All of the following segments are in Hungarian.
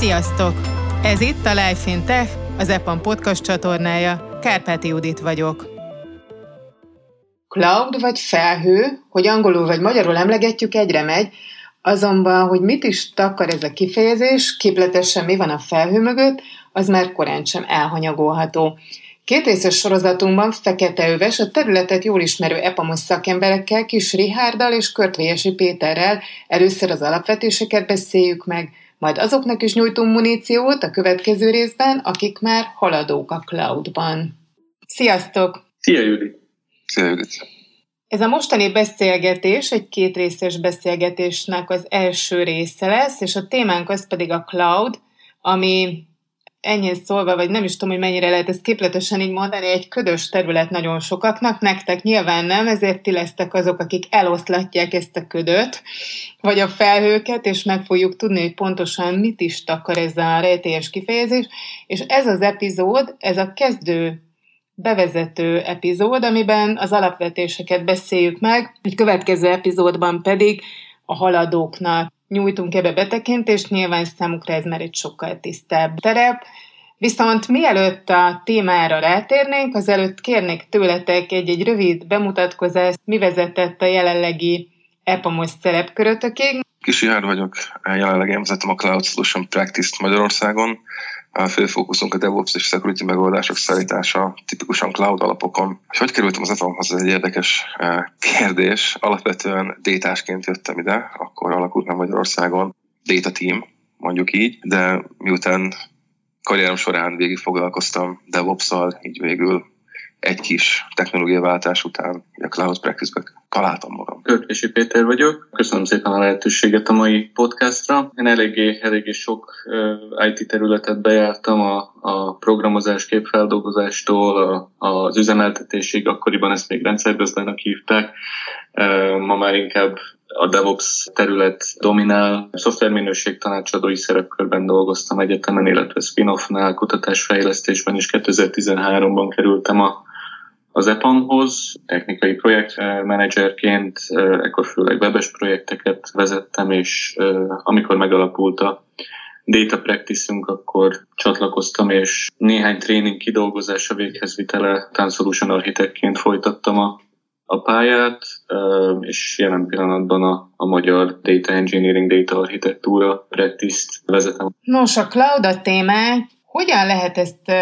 Sziasztok! Ez itt a Life in Tech, az EPAM podcast csatornája. Kárpáti Judit vagyok. Cloud vagy felhő, hogy angolul vagy magyarul emlegetjük, egyre megy, azonban, hogy mit is takar ez a kifejezés, képletesen mi van a felhő mögött, az már korán sem elhanyagolható. Két részes sorozatunkban Fekete Öves a területet jól ismerő EPAMOS szakemberekkel, Kis Rihárdal és Körtvélyesi Péterrel először az alapvetéseket beszéljük meg, majd azoknak is nyújtunk muníciót a következő részben, akik már haladók a cloudban. Sziasztok! Szia, Judit! Szia, Judit! Ez a mostani beszélgetés egy kétrészes beszélgetésnek az első része lesz, és a témánk az pedig a cloud, ami enyhén szólva, vagy nem is tudom, hogy mennyire lehet ezt képletesen így mondani, egy ködös terület nagyon sokaknak, nektek nyilván nem, ezért ti lesztek azok, akik eloszlatják ezt a ködöt, vagy a felhőket, és meg fogjuk tudni, hogy pontosan mit is takar ez a rejtélyes kifejezés, és ez az epizód, ez a kezdő bevezető epizód, amiben az alapvetéseket beszéljük meg, egy következő epizódban pedig a haladóknak nyújtunk ebbe betekintést, nyilván számukra ez már egy sokkal tisztább terep. Viszont mielőtt a témára rátérnénk, azelőtt kérnék tőletek egy-egy rövid bemutatkozást, mi vezetett a jelenlegi EPAMOS szerepkörötökig. Kis Jár vagyok, jelenleg én vezetem a Cloud Solution Practice-t Magyarországon. A fő fókuszunk a DevOps és security megoldások szállítása, tipikusan cloud alapokon. Hogy hogy kerültem az EPAM-hoz, ez egy érdekes eh, kérdés. Alapvetően détásként jöttem ide, akkor alakult meg Magyarországon data team, mondjuk így, de miután karrierom során végig foglalkoztam DevOps-szal, így végül egy kis technológiaváltás után a Cloud Practice-be találtam magam. Körkési Péter vagyok. Köszönöm szépen a lehetőséget a mai podcastra. Én eléggé, eléggé sok IT területet bejártam, a, a programozás képfeldolgozástól a, az üzemeltetésig, akkoriban ezt még rendszergazdának hívták. Ma már inkább a DevOps terület dominál. Szoftverminőség tanácsadói szerepkörben dolgoztam egyetemen, illetve spin-offnál, kutatásfejlesztésben is 2013-ban kerültem a az EPAM-hoz, technikai projektmenedzserként, ekkor főleg webes projekteket vezettem, és amikor megalakult a data practice akkor csatlakoztam, és néhány tréning kidolgozása véghez vitele Solution architektként folytattam a, a pályát, és jelen pillanatban a, a magyar Data Engineering, Data Architectura practice-t vezetem. Nos, a cloud a témák. Hogyan lehet ezt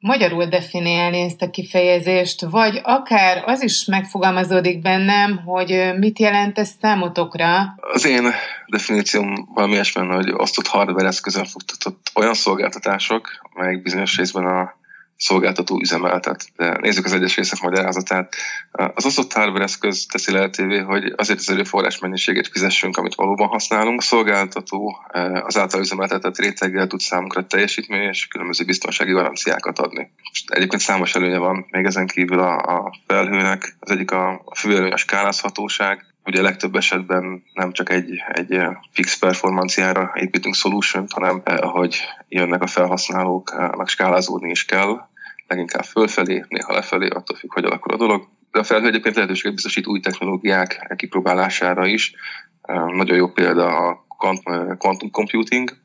magyarul definiálni ezt a kifejezést, vagy akár az is megfogalmazódik bennem, hogy mit jelent ez számotokra? Az én definícióm valami ilyesmi, hogy osztott hardware eszközön futtatott olyan szolgáltatások, amelyek bizonyos részben a szolgáltató üzemeltet. De nézzük az egyes részek magyarázatát. Az osztott hardware eszköz teszi lehetővé, hogy azért az erőforrás mennyiséget fizessünk, amit valóban használunk. A szolgáltató eh, az által üzemeltetett réteggel tud számunkra teljesítmény és különböző biztonsági garanciákat adni. Egyébként számos előnye van még ezen kívül a, a felhőnek. Az egyik a, a fő a skálázhatóság, ugye legtöbb esetben nem csak egy, egy fix performanciára építünk solution hanem eh, ahogy jönnek a felhasználók, meg skálázódni is kell, leginkább fölfelé, néha lefelé, attól függ, hogy alakul a dolog. De a felhő egyébként lehetőséget biztosít új technológiák kipróbálására is. Eh, nagyon jó példa a quantum computing.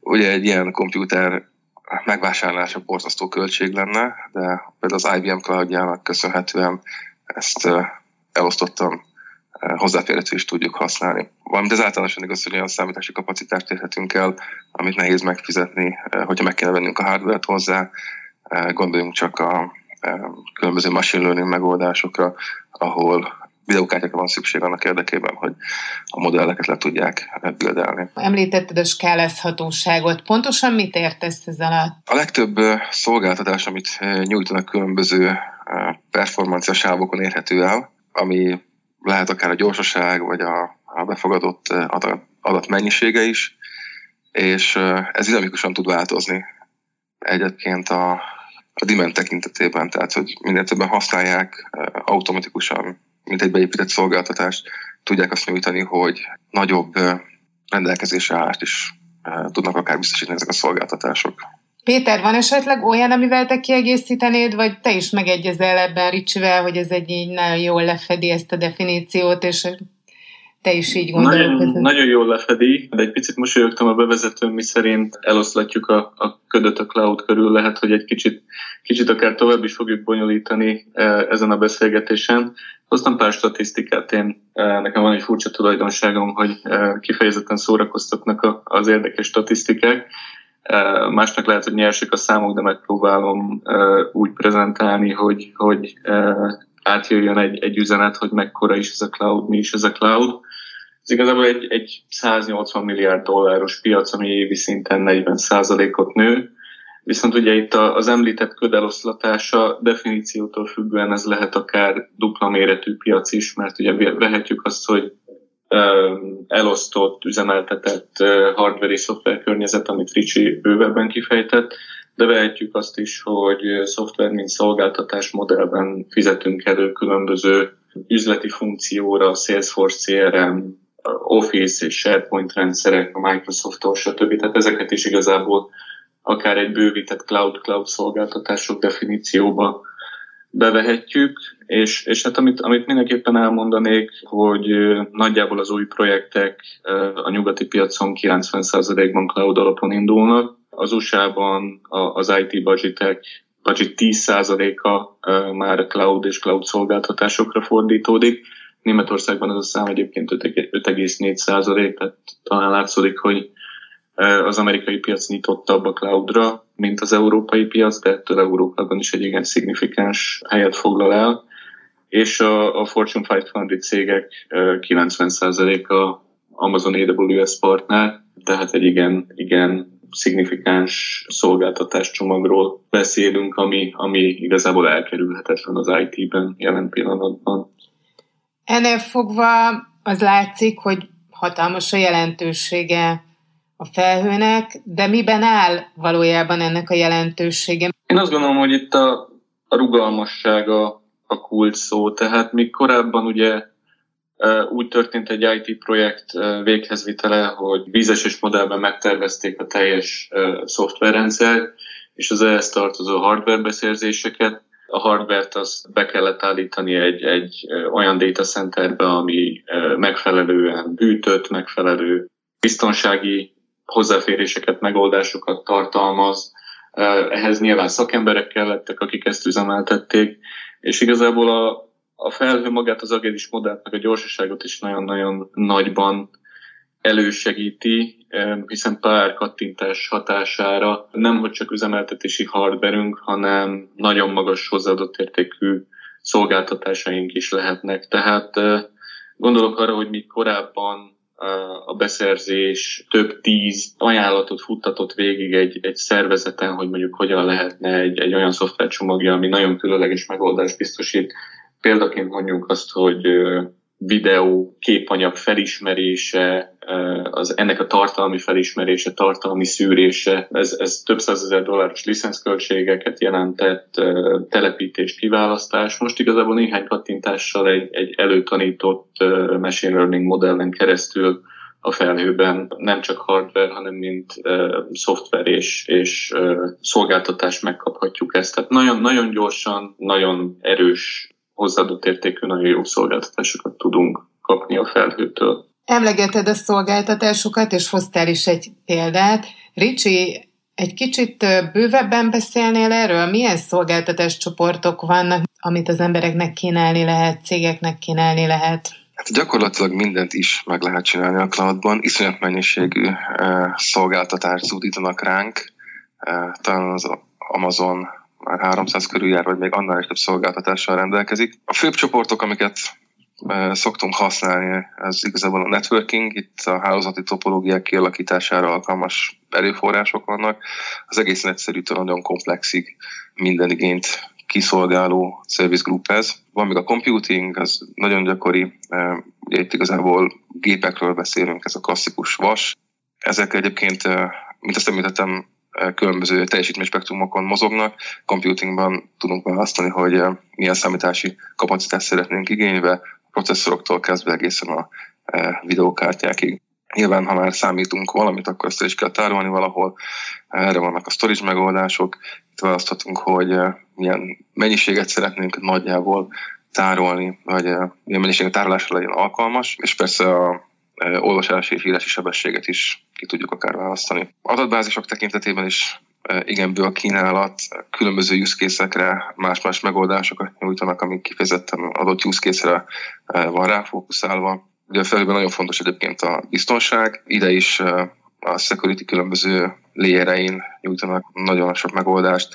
Ugye egy ilyen komputer megvásárlása borzasztó költség lenne, de például az IBM cloudjának köszönhetően ezt eh, elosztottam hozzáférhető is tudjuk használni. Valamint ez általánosan igaz, hogy olyan számítási kapacitást érhetünk el, amit nehéz megfizetni, hogyha meg kell vennünk a hardware-t hozzá. Gondoljunk csak a különböző machine learning megoldásokra, ahol videókártyákra van szükség annak érdekében, hogy a modelleket le tudják bildelni. Említetted a skálezhatóságot. Pontosan mit értesz ez alatt? A legtöbb szolgáltatás, amit nyújtanak különböző performancia sávokon érhető el, ami lehet akár a gyorsaság, vagy a, a befogadott adat, adat mennyisége is, és ez dinamikusan tud változni egyébként a, a demand tekintetében, tehát hogy minél többen használják automatikusan, mint egy beépített szolgáltatást, tudják azt nyújtani, hogy nagyobb rendelkezésre állást is tudnak akár biztosítani ezek a szolgáltatások. Péter, van esetleg olyan, amivel te kiegészítenéd, vagy te is megegyezel ebben Ricsivel, hogy ez egy így nagyon jól lefedi ezt a definíciót, és te is így gondolod. Nagyon, nagyon jól lefedi, de egy picit mosolyogtam a bevezetőn, mi szerint eloszlatjuk a, a ködöt a cloud körül, lehet, hogy egy kicsit, kicsit akár tovább is fogjuk bonyolítani e, ezen a beszélgetésen. Hoztam pár statisztikát, én e, nekem van egy furcsa tulajdonságom, hogy e, kifejezetten szórakoztatnak az érdekes statisztikák. Másnak lehet, hogy nyersek a számok, de megpróbálom úgy prezentálni, hogy, hogy átjöjjön egy, egy üzenet, hogy mekkora is ez a cloud, mi is ez a cloud. Ez igazából egy, egy 180 milliárd dolláros piac, ami évi szinten 40 ot nő, viszont ugye itt az említett ködeloszlatása definíciótól függően ez lehet akár dupla méretű piac is, mert ugye vehetjük azt, hogy elosztott, üzemeltetett hardware és szoftver környezet, amit Ricsi bővebben kifejtett, de vehetjük azt is, hogy szoftver mint szolgáltatás modellben fizetünk elő különböző üzleti funkcióra, Salesforce CRM, Office és SharePoint rendszerek, a Microsoft-tól, stb. Tehát ezeket is igazából akár egy bővített cloud-cloud szolgáltatások definícióba bevehetjük, és, és hát amit, amit mindenképpen elmondanék, hogy nagyjából az új projektek a nyugati piacon 90%-ban cloud alapon indulnak. Az USA-ban az IT budgetek budget 10%-a már cloud és cloud szolgáltatásokra fordítódik. Németországban ez a szám egyébként 5,4% tehát talán látszódik, hogy az amerikai piac nyitottabb a cloudra, mint az európai piac, de ettől Európában is egy igen szignifikáns helyet foglal el. És a, a Fortune 500 cégek 90%-a Amazon AWS partner, tehát egy igen, igen szignifikáns szolgáltatás csomagról beszélünk, ami, ami igazából elkerülhetetlen az IT-ben jelen pillanatban. Ennél fogva az látszik, hogy hatalmas a jelentősége a felhőnek, de miben áll valójában ennek a jelentősége? Én azt gondolom, hogy itt a, a rugalmassága a kult szó, tehát még korábban ugye úgy történt egy IT projekt véghezvitele, hogy vízeses modellben megtervezték a teljes szoftverrendszer, és az ehhez tartozó hardware beszerzéseket. A hardware-t azt be kellett állítani egy, egy olyan data centerbe, ami megfelelően bűtött, megfelelő biztonsági hozzáféréseket, megoldásokat tartalmaz. Ehhez nyilván szakemberek kellettek, akik ezt üzemeltették, és igazából a, a felhő magát az agedis modellt, meg a gyorsaságot is nagyon-nagyon nagyban elősegíti, hiszen pár kattintás hatására nem hogy csak üzemeltetési hardverünk, hanem nagyon magas hozzáadott értékű szolgáltatásaink is lehetnek. Tehát gondolok arra, hogy mi korábban a beszerzés több tíz ajánlatot futtatott végig egy, egy szervezeten, hogy mondjuk hogyan lehetne egy, egy olyan szoftvercsomagja, ami nagyon különleges megoldást biztosít. Példaként mondjuk azt, hogy videó, képanyag felismerése, az ennek a tartalmi felismerése, tartalmi szűrése, ez, ez több százezer dolláros licenszköltségeket jelentett, telepítés, kiválasztás. Most igazából néhány kattintással egy, egy előtanított machine learning modellen keresztül a felhőben nem csak hardware, hanem mint uh, szoftver és, és uh, szolgáltatás megkaphatjuk ezt. Tehát nagyon, nagyon gyorsan, nagyon erős hozzáadott értékű, nagyon jó szolgáltatásokat tudunk kapni a felhőtől. Emlegeted a szolgáltatásokat, és hoztál is egy példát. Ricsi, egy kicsit bővebben beszélnél erről? Milyen szolgáltatás csoportok vannak, amit az embereknek kínálni lehet, cégeknek kínálni lehet? Hát gyakorlatilag mindent is meg lehet csinálni a cloudban. Iszonyat mennyiségű szolgáltatást zúdítanak ránk. Talán az Amazon már 300 körül jár, vagy még annál is több szolgáltatással rendelkezik. A főbb csoportok, amiket szoktunk használni, ez igazából a networking, itt a hálózati topológiák kialakítására alkalmas erőforrások vannak. Az egész egyszerűtől nagyon komplexig minden igényt kiszolgáló service group ez. Van még a computing, az nagyon gyakori, ugye itt igazából gépekről beszélünk, ez a klasszikus vas. Ezek egyébként, mint azt említettem, különböző teljesítményspektrumokon mozognak. Computingban tudunk választani, hogy milyen számítási kapacitást szeretnénk igénybe, processzoroktól kezdve egészen a videókártyákig. Nyilván, ha már számítunk valamit, akkor ezt is kell tárolni valahol. Erre vannak a storage megoldások. Itt választhatunk, hogy milyen mennyiséget szeretnénk nagyjából tárolni, vagy milyen mennyiségű tárolásra legyen alkalmas, és persze a olvasási és írási sebességet is ki tudjuk akár választani. Adatbázisok tekintetében is igen bő a kínálat, különböző use más-más megoldásokat nyújtanak, amik kifejezetten adott use van ráfókuszálva. Ugye a felhőben nagyon fontos egyébként a biztonság, ide is a security különböző léjerein nyújtanak nagyon sok megoldást,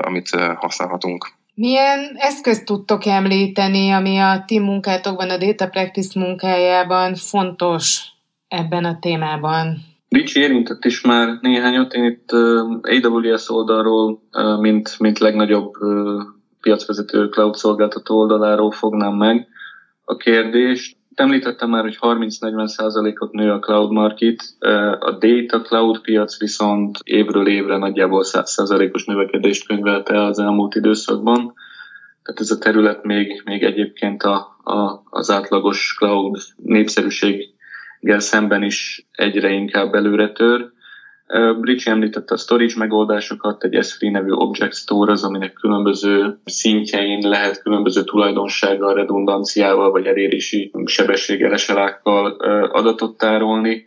amit használhatunk. Milyen eszközt tudtok említeni, ami a ti munkátokban, a Data Practice munkájában fontos ebben a témában? Ricsi érintett is már néhányat. Én itt AWS oldalról, mint, mint legnagyobb piacvezető cloud szolgáltató oldaláról fognám meg a kérdést. Említettem már, hogy 30-40%-ot nő a cloud market, a data cloud piac viszont évről évre nagyjából 100%-os növekedést könyvelte az elmúlt időszakban. Tehát ez a terület még, még egyébként a, a, az átlagos cloud népszerűséggel szemben is egyre inkább előre tör. Ricsi említette a storage megoldásokat, egy S3 nevű Object Store az, aminek különböző szintjein lehet különböző tulajdonsággal, redundanciával vagy elérési sebességgel, eselákkal adatot tárolni.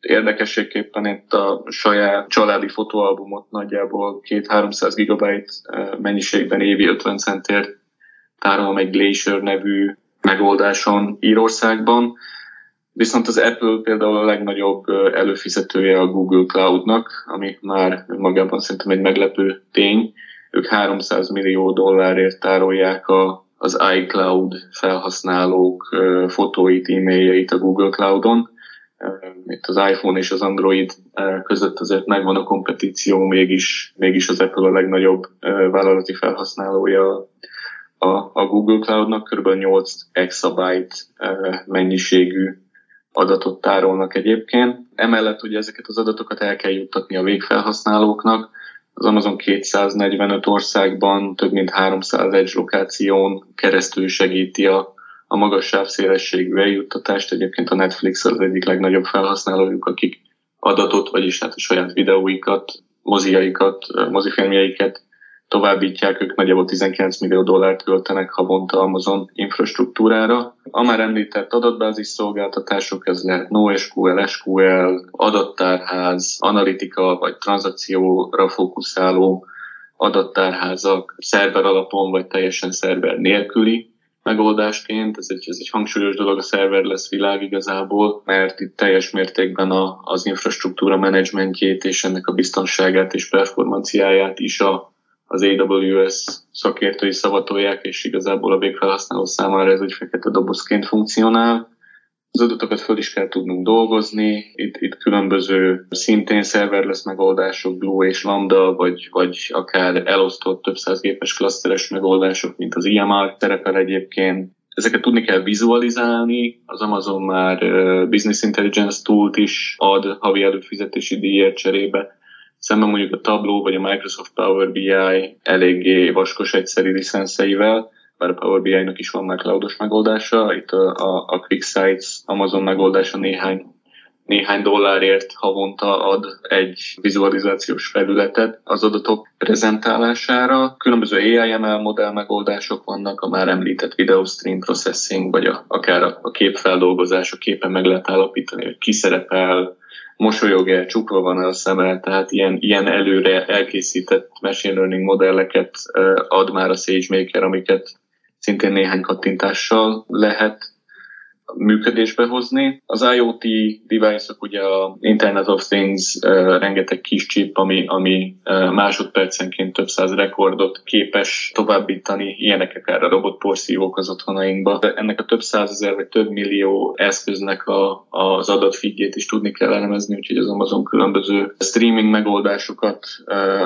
Érdekességképpen itt a saját családi fotóalbumot nagyjából 2-300 gigabyte mennyiségben évi 50 centért tárolom egy Glacier nevű megoldáson Írországban Viszont az Apple például a legnagyobb előfizetője a Google Cloudnak, ami már magában szerintem egy meglepő tény. Ők 300 millió dollárért tárolják a, az iCloud felhasználók fotóit, e-mailjeit a Google Cloudon. Itt az iPhone és az Android között azért megvan a kompetíció, mégis, mégis az Apple a legnagyobb vállalati felhasználója a, a Google Cloudnak, kb. 8 exabyte mennyiségű adatot tárolnak egyébként. Emellett ugye ezeket az adatokat el kell juttatni a végfelhasználóknak. Az Amazon 245 országban több mint 300 edge lokáción keresztül segíti a, a magas sávszélességű eljuttatást. Egyébként a Netflix az egyik legnagyobb felhasználójuk, akik adatot, vagyis hát a saját videóikat, moziaikat, mozifilmjeiket továbbítják, ők nagyjából 19 millió dollárt költenek havonta Amazon infrastruktúrára. A már említett adatbázis szolgáltatások, ez lehet NoSQL, SQL, adattárház, analitika vagy tranzakcióra fókuszáló adattárházak, szerver alapon vagy teljesen szerver nélküli megoldásként. Ez egy, ez egy hangsúlyos dolog, a szerver lesz világ igazából, mert itt teljes mértékben a, az infrastruktúra menedzsmentjét és ennek a biztonságát és performanciáját is a az AWS szakértői szavatolják, és igazából a végfelhasználó számára ez egy fekete dobozként funkcionál. Az adatokat föl is kell tudnunk dolgozni, itt, itt különböző szintén szerverless megoldások, Glue és Lambda, vagy, vagy akár elosztott több száz gépes klaszteres megoldások, mint az IMR szerepel egyébként. Ezeket tudni kell vizualizálni, az Amazon már Business Intelligence tool is ad havi előfizetési díjért cserébe, Szemben mondjuk a Tableau vagy a Microsoft Power BI eléggé vaskos egyszerű licenszeivel, bár a Power BI-nak is van már cloudos megoldása, itt a, a, a QuickSights Amazon megoldása néhány néhány dollárért havonta ad egy vizualizációs felületet az adatok prezentálására. Különböző AI-ML modell megoldások vannak, a már említett video stream processing, vagy a, akár a, a képfeldolgozás, a képen meg lehet állapítani, hogy ki szerepel, mosolyog-e, csukva van a szeme, tehát ilyen, ilyen előre elkészített machine learning modelleket ad már a SageMaker, amiket szintén néhány kattintással lehet működésbe hozni. Az IoT device-ok, ugye a Internet of Things rengeteg kis chip, ami, ami másodpercenként több száz rekordot képes továbbítani, ilyenek akár a robotporszívók az otthonainkba. Ennek a több százezer vagy több millió eszköznek a, az adatfigét is tudni kell elemezni, úgyhogy az Amazon különböző streaming megoldásokat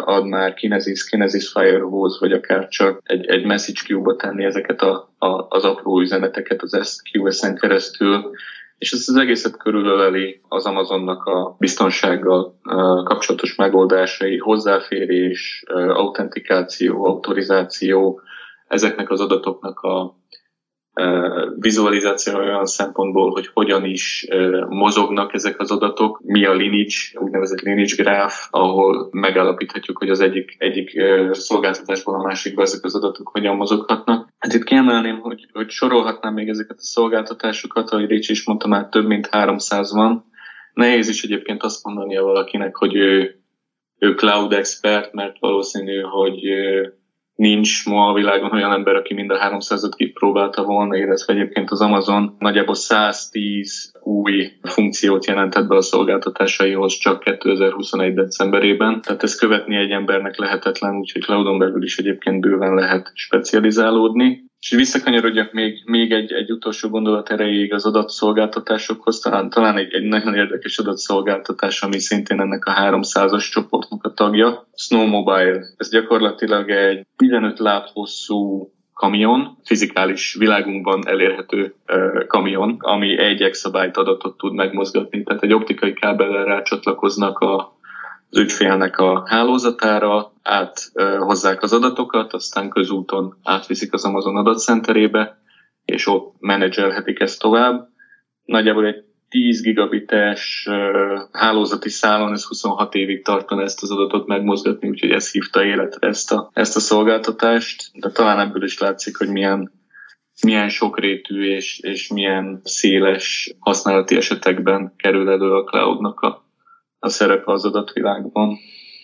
ad már Kinesis, Kinesis Firehose, vagy akár csak egy, egy message queue-ba tenni ezeket a a, az apró üzeneteket az SQS-en keresztül, és ez az egészet körülöleli az Amazonnak a biztonsággal kapcsolatos megoldásai, hozzáférés, autentikáció, autorizáció, ezeknek az adatoknak a vizualizáció olyan szempontból, hogy hogyan is mozognak ezek az adatok, mi a lineage, úgynevezett lineage graph, ahol megállapíthatjuk, hogy az egyik, egyik szolgáltatásból a másikba ezek az adatok hogyan mozoghatnak. Hát itt kiemelném, hogy, hogy sorolhatnám még ezeket a szolgáltatásokat, ahogy Ricsi is mondta, már több mint 300 van. Nehéz is egyébként azt mondania valakinek, hogy ő, ő cloud expert, mert valószínű, hogy nincs ma a világon olyan ember, aki mind a 300-at kipróbálta volna, illetve egyébként az Amazon nagyjából 110 új funkciót jelentett be a szolgáltatásaihoz csak 2021. decemberében. Tehát ezt követni egy embernek lehetetlen, úgyhogy cloudon belül is egyébként bőven lehet specializálódni. És visszakanyarodjak még, még egy, egy utolsó gondolat erejéig az adatszolgáltatásokhoz, talán, talán egy, egy nagyon érdekes adatszolgáltatás, ami szintén ennek a 300-as csoportnak a tagja, Snow Mobile. Ez gyakorlatilag egy 15 láb hosszú kamion, fizikális világunkban elérhető uh, kamion, ami egy exabyte adatot tud megmozgatni. Tehát egy optikai kábellel rácsatlakoznak a ügyfélnek a hálózatára, áthozzák az adatokat, aztán közúton átviszik az Amazon adatcenterébe, és ott menedzselhetik ezt tovább. Nagyjából egy 10 gigabites hálózati szálon, ez 26 évig tartana ezt az adatot megmozgatni, úgyhogy ez hívta életre ezt a, ezt a szolgáltatást. De talán ebből is látszik, hogy milyen, milyen sokrétű és, és milyen széles használati esetekben kerül elő a cloudnak a a szerepe az adatvilágban.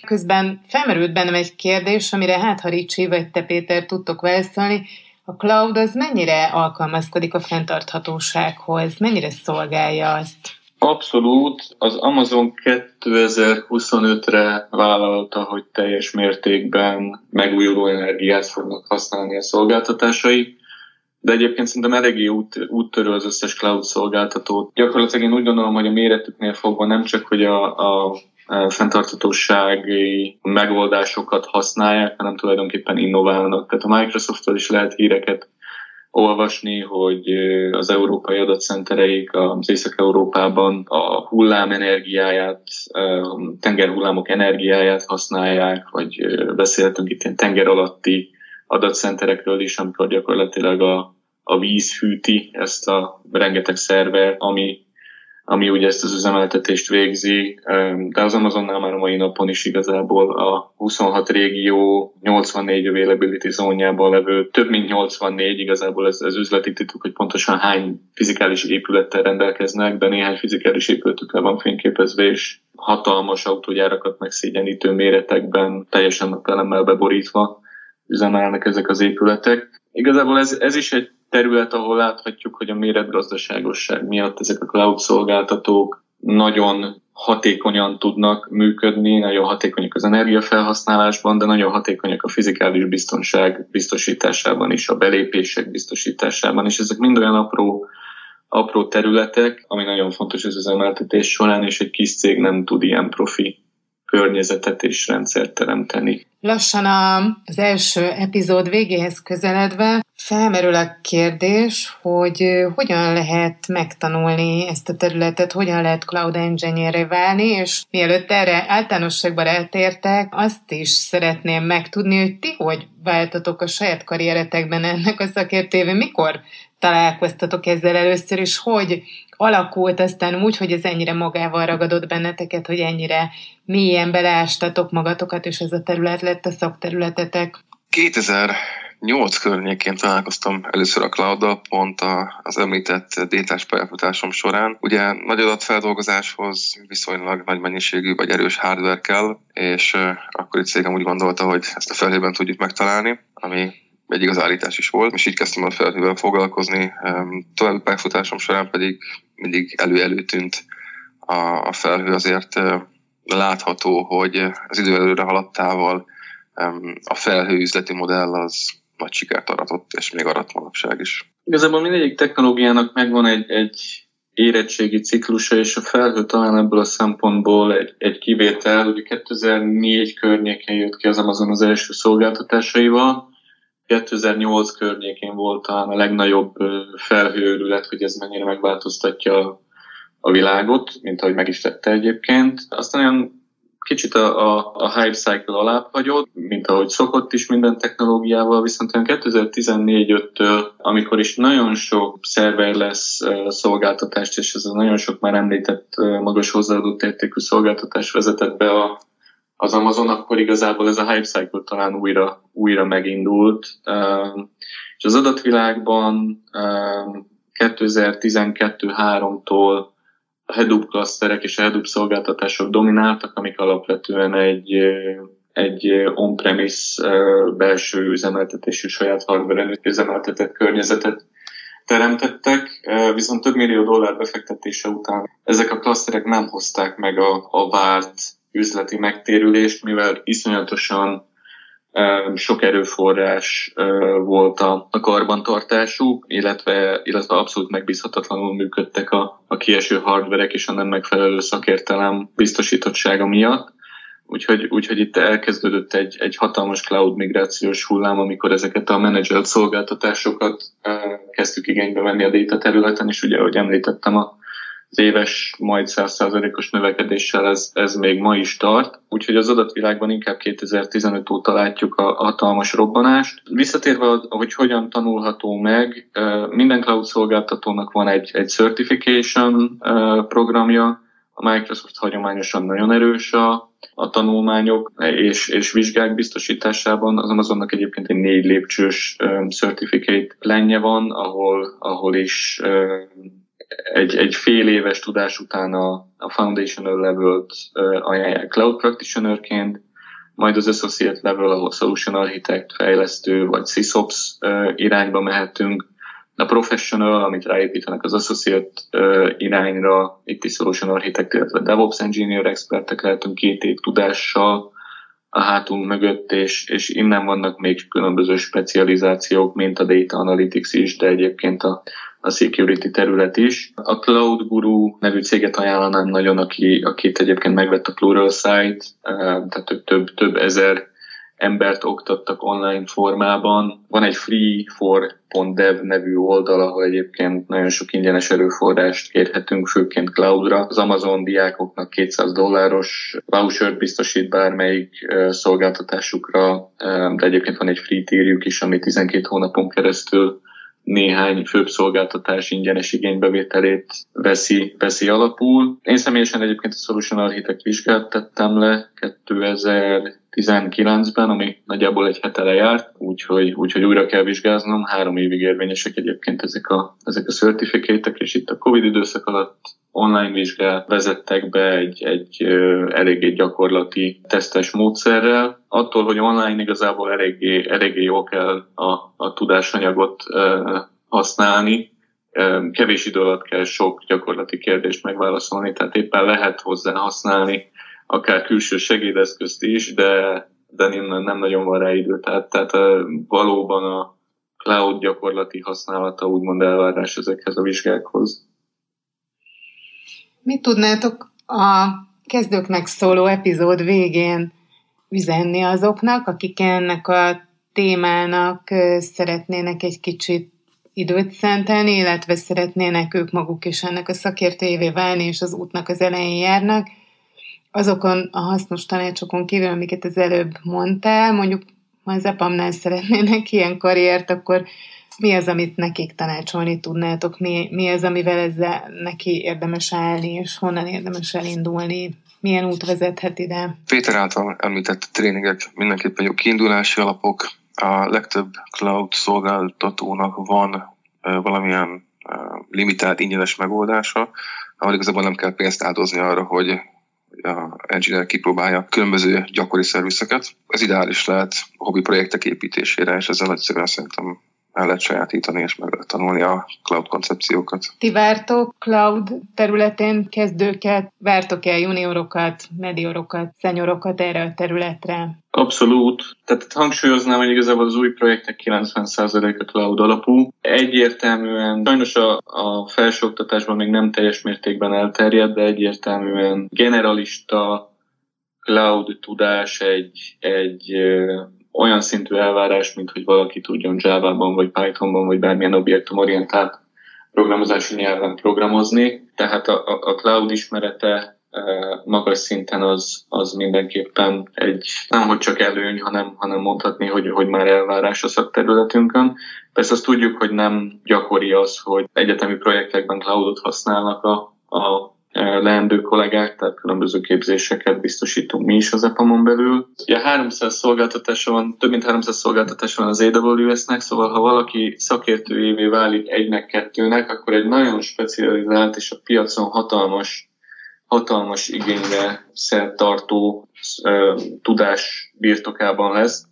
Közben felmerült bennem egy kérdés, amire hát ha Ricsi vagy te Péter tudtok válaszolni. A cloud az mennyire alkalmazkodik a fenntarthatósághoz? Mennyire szolgálja azt? Abszolút. Az Amazon 2025-re vállalta, hogy teljes mértékben megújuló energiát fognak használni a szolgáltatásai de egyébként szerintem eléggé út, úttörő az összes cloud szolgáltatót. Gyakorlatilag én úgy gondolom, hogy a méretüknél fogva nem csak, hogy a, a fenntartatósági megoldásokat használják, hanem tulajdonképpen innoválnak. Tehát a Microsoft-tól is lehet híreket olvasni, hogy az európai adatcentereik az Észak-Európában a hullám energiáját, tengerhullámok energiáját használják, vagy beszéltünk itt ilyen tenger alatti adatcenterekről is, amikor gyakorlatilag a, a víz hűti ezt a rengeteg szerver, ami, ami ugye ezt az üzemeltetést végzi, de az Amazonnál már a mai napon is igazából a 26 régió 84 availability zónjában levő, több mint 84 igazából ez, ez üzleti tituk, hogy pontosan hány fizikális épülettel rendelkeznek, de néhány fizikális épületük le van fényképezve, és hatalmas autógyárakat megszégyenítő méretekben, teljesen napelemmel beborítva üzemelnek ezek az épületek. Igazából ez, ez is egy terület, ahol láthatjuk, hogy a méretgazdaságosság miatt ezek a cloud szolgáltatók nagyon hatékonyan tudnak működni, nagyon hatékonyak az energiafelhasználásban, de nagyon hatékonyak a fizikális biztonság biztosításában is, a belépések biztosításában, és ezek mind olyan apró, apró területek, ami nagyon fontos az üzemeltetés során, és egy kis cég nem tud ilyen profi környezetet és rendszert teremteni. Lassan az első epizód végéhez közeledve felmerül a kérdés, hogy hogyan lehet megtanulni ezt a területet, hogyan lehet cloud engineer válni, és mielőtt erre általánosságban eltértek, azt is szeretném megtudni, hogy ti hogy váltatok a saját karrieretekben ennek a szakértévé, mikor találkoztatok ezzel először, és hogy alakult aztán úgy, hogy ez ennyire magával ragadott benneteket, hogy ennyire mélyen beleástatok magatokat, és ez a terület lett a szakterületetek? 2008 környékén találkoztam először a cloud pont az említett détás pályafutásom során. Ugye nagy adatfeldolgozáshoz viszonylag nagy mennyiségű vagy erős hardware kell, és akkor itt cégem úgy gondolta, hogy ezt a felhőben tudjuk megtalálni, ami egy igaz állítás is volt, és így kezdtem a felhővel foglalkozni. További pályafutásom során pedig mindig elő tűnt a, a felhő, azért látható, hogy az idő előre haladtával a felhő modell az nagy sikert aratott, és még arat manapság is. Igazából mindegyik technológiának megvan egy, egy érettségi ciklusa, és a felhő talán ebből a szempontból egy, egy kivétel. Ugye 2004 környékén jött ki az Amazon az első szolgáltatásaival, 2008 környékén volt a legnagyobb felhőrület, hogy ez mennyire megváltoztatja a világot, mint ahogy meg is tette egyébként. Aztán olyan kicsit a, a, a hype cycle alá hagyott, mint ahogy szokott is minden technológiával, viszont olyan 2014-től, amikor is nagyon sok szerver lesz szolgáltatást, és ez a nagyon sok már említett magas hozzáadott értékű szolgáltatás vezetett be a az Amazon, akkor igazából ez a hype cycle talán újra, újra megindult. És az adatvilágban 2012-3-tól a Hadoop klaszterek és a Hadoop szolgáltatások domináltak, amik alapvetően egy, egy on-premise belső üzemeltetésű saját hardware üzemeltetett környezetet teremtettek, viszont több millió dollár befektetése után ezek a klaszterek nem hozták meg a, a várt üzleti megtérülést, mivel iszonyatosan sok erőforrás volt a, a karbantartásuk, illetve, illetve abszolút megbízhatatlanul működtek a, a kieső hardverek és a nem megfelelő szakértelem biztosítottsága miatt. Úgyhogy, úgyhogy itt elkezdődött egy, egy hatalmas cloud migrációs hullám, amikor ezeket a menedzselt szolgáltatásokat kezdtük igénybe venni a data területen, és ugye, ahogy említettem, a, az éves majd 100%-os növekedéssel ez, ez még ma is tart, úgyhogy az adatvilágban inkább 2015 óta látjuk a, hatalmas robbanást. Visszatérve, hogy hogyan tanulható meg, minden cloud szolgáltatónak van egy, egy certification programja, a Microsoft hagyományosan nagyon erős a, a tanulmányok és, és vizsgák biztosításában. Az Amazonnak egyébként egy négy lépcsős certificate lenje van, ahol, ahol is um, egy, egy fél éves tudás után a, a foundational level-t ajánlják cloud practitionerként, majd az associate level, ahol solution architect, fejlesztő vagy SysOps irányba mehetünk, a professional, amit ráépítenek az associate irányra, itt is solution architect, illetve DevOps engineer expertek lehetünk két év tudással a hátunk mögött, és, és innen vannak még különböző specializációk, mint a data analytics is, de egyébként a a security terület is. A Cloud Guru nevű céget ajánlanám nagyon, aki, akit egyébként megvett a Pluralsight, tehát több, több ezer embert oktattak online formában. Van egy free4.dev nevű oldal, ahol egyébként nagyon sok ingyenes erőforrást kérhetünk, főként cloudra. Az Amazon diákoknak 200 dolláros voucher biztosít bármelyik szolgáltatásukra, de egyébként van egy free tírjuk is, ami 12 hónapon keresztül néhány főbb szolgáltatás ingyenes igénybevételét veszi, veszi alapul. Én személyesen egyébként a Solution Architect vizsgát tettem le 2019-ben, ami nagyjából egy hete lejárt, úgyhogy, úgyhogy újra kell vizsgáznom. Három évig érvényesek egyébként ezek a, ezek a certifikátek, és itt a Covid időszak alatt online vizsgát vezettek be egy, egy eléggé gyakorlati tesztes módszerrel. Attól, hogy online igazából eléggé, eléggé jól kell a, a tudásanyagot használni, kevés idő alatt kell sok gyakorlati kérdést megválaszolni, tehát éppen lehet hozzá használni akár külső segédeszközt is, de, de nem, nem nagyon van rá idő. Tehát, tehát valóban a cloud gyakorlati használata úgymond elvárás ezekhez a vizsgákhoz. Mit tudnátok a kezdőknek szóló epizód végén üzenni azoknak, akik ennek a témának szeretnének egy kicsit időt szentelni, illetve szeretnének ők maguk is ennek a szakértőjévé válni, és az útnak az elején járnak, azokon a hasznos tanácsokon kívül, amiket az előbb mondtál, mondjuk ha az EPAM-nál szeretnének ilyen karriert, akkor mi az, amit nekik tanácsolni tudnátok? Mi, mi az, amivel ezzel neki érdemes állni, és honnan érdemes elindulni? Milyen út vezethet ide? Péter által említett tréningek mindenképpen jó kiindulási alapok. A legtöbb cloud szolgáltatónak van valamilyen limitált ingyenes megoldása, ahol igazából nem kell pénzt áldozni arra, hogy a engineer kipróbálja különböző gyakori szervizeket. Ez ideális lehet a hobbi projektek építésére, és ezzel egyszerűen szerintem el lehet sajátítani és meg lehet tanulni a cloud koncepciókat. Ti vártok cloud területén kezdőket, vártok-e juniorokat, mediorokat, szenyorokat erre a területre? Abszolút. Tehát hangsúlyoznám, hogy igazából az új projektek 90%-a cloud alapú. Egyértelműen, sajnos a, a felsőoktatásban még nem teljes mértékben elterjedt, de egyértelműen generalista cloud tudás egy, egy olyan szintű elvárás, mint hogy valaki tudjon Java-ban, vagy Python-ban, vagy bármilyen objektumorientált programozási nyelven programozni. Tehát a, a, a cloud ismerete e, magas szinten az, az mindenképpen egy, nem hogy csak előny, hanem, hanem mondhatni, hogy, hogy már elvárás a szakterületünkön. Persze azt tudjuk, hogy nem gyakori az, hogy egyetemi projektekben cloudot használnak a, a leendő kollégák, tehát különböző képzéseket biztosítunk mi is az EPAMon belül. Ugye 300 szolgáltatása van, több mint 300 szolgáltatása van az AWS-nek, szóval ha valaki szakértőjévé válik egynek, kettőnek, akkor egy nagyon specializált és a piacon hatalmas hatalmas igényre szertartó tudás birtokában lesz.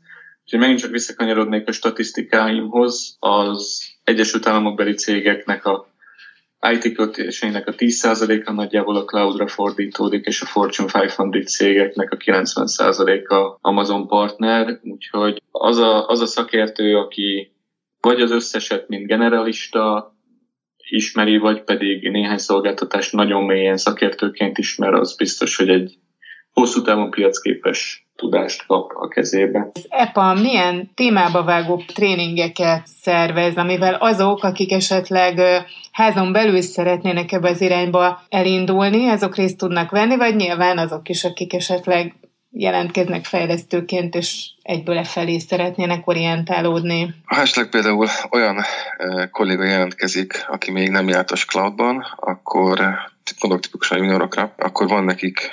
Úgyhogy megint csak visszakanyarodnék a statisztikáimhoz, az Egyesült Államok beli cégeknek a IT kötéseinek a 10%-a nagyjából a cloudra fordítódik, és a Fortune 500 cégeknek a 90%-a Amazon partner, úgyhogy az a, az a szakértő, aki vagy az összeset, mint generalista ismeri, vagy pedig néhány szolgáltatást nagyon mélyen szakértőként ismer, az biztos, hogy egy hosszú távon piacképes tudást kap a kezébe. Az EPA milyen témába vágó tréningeket szervez, amivel azok, akik esetleg házon belül szeretnének ebbe az irányba elindulni, azok részt tudnak venni, vagy nyilván azok is, akik esetleg jelentkeznek fejlesztőként, és egyből e felé szeretnének orientálódni. Ha esetleg például olyan kolléga jelentkezik, aki még nem jártas cloudban, akkor gondolok tipikusan juniorokra, akkor van nekik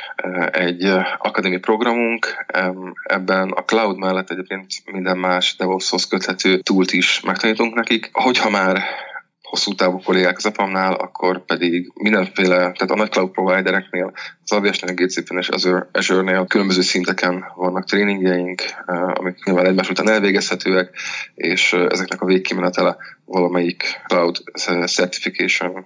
egy akadémi programunk, ebben a cloud mellett egyébként minden más DevOps-hoz köthető túlt is megtanítunk nekik. Hogyha már hosszú távú kollégák az EPAM-nál, akkor pedig mindenféle, tehát a nagy cloud providereknél, az AWS-nél, GCP-nél és Azure, Azure-nél különböző szinteken vannak tréningjeink, amik nyilván egymás után elvégezhetőek, és ezeknek a végkimenetele valamelyik cloud certification,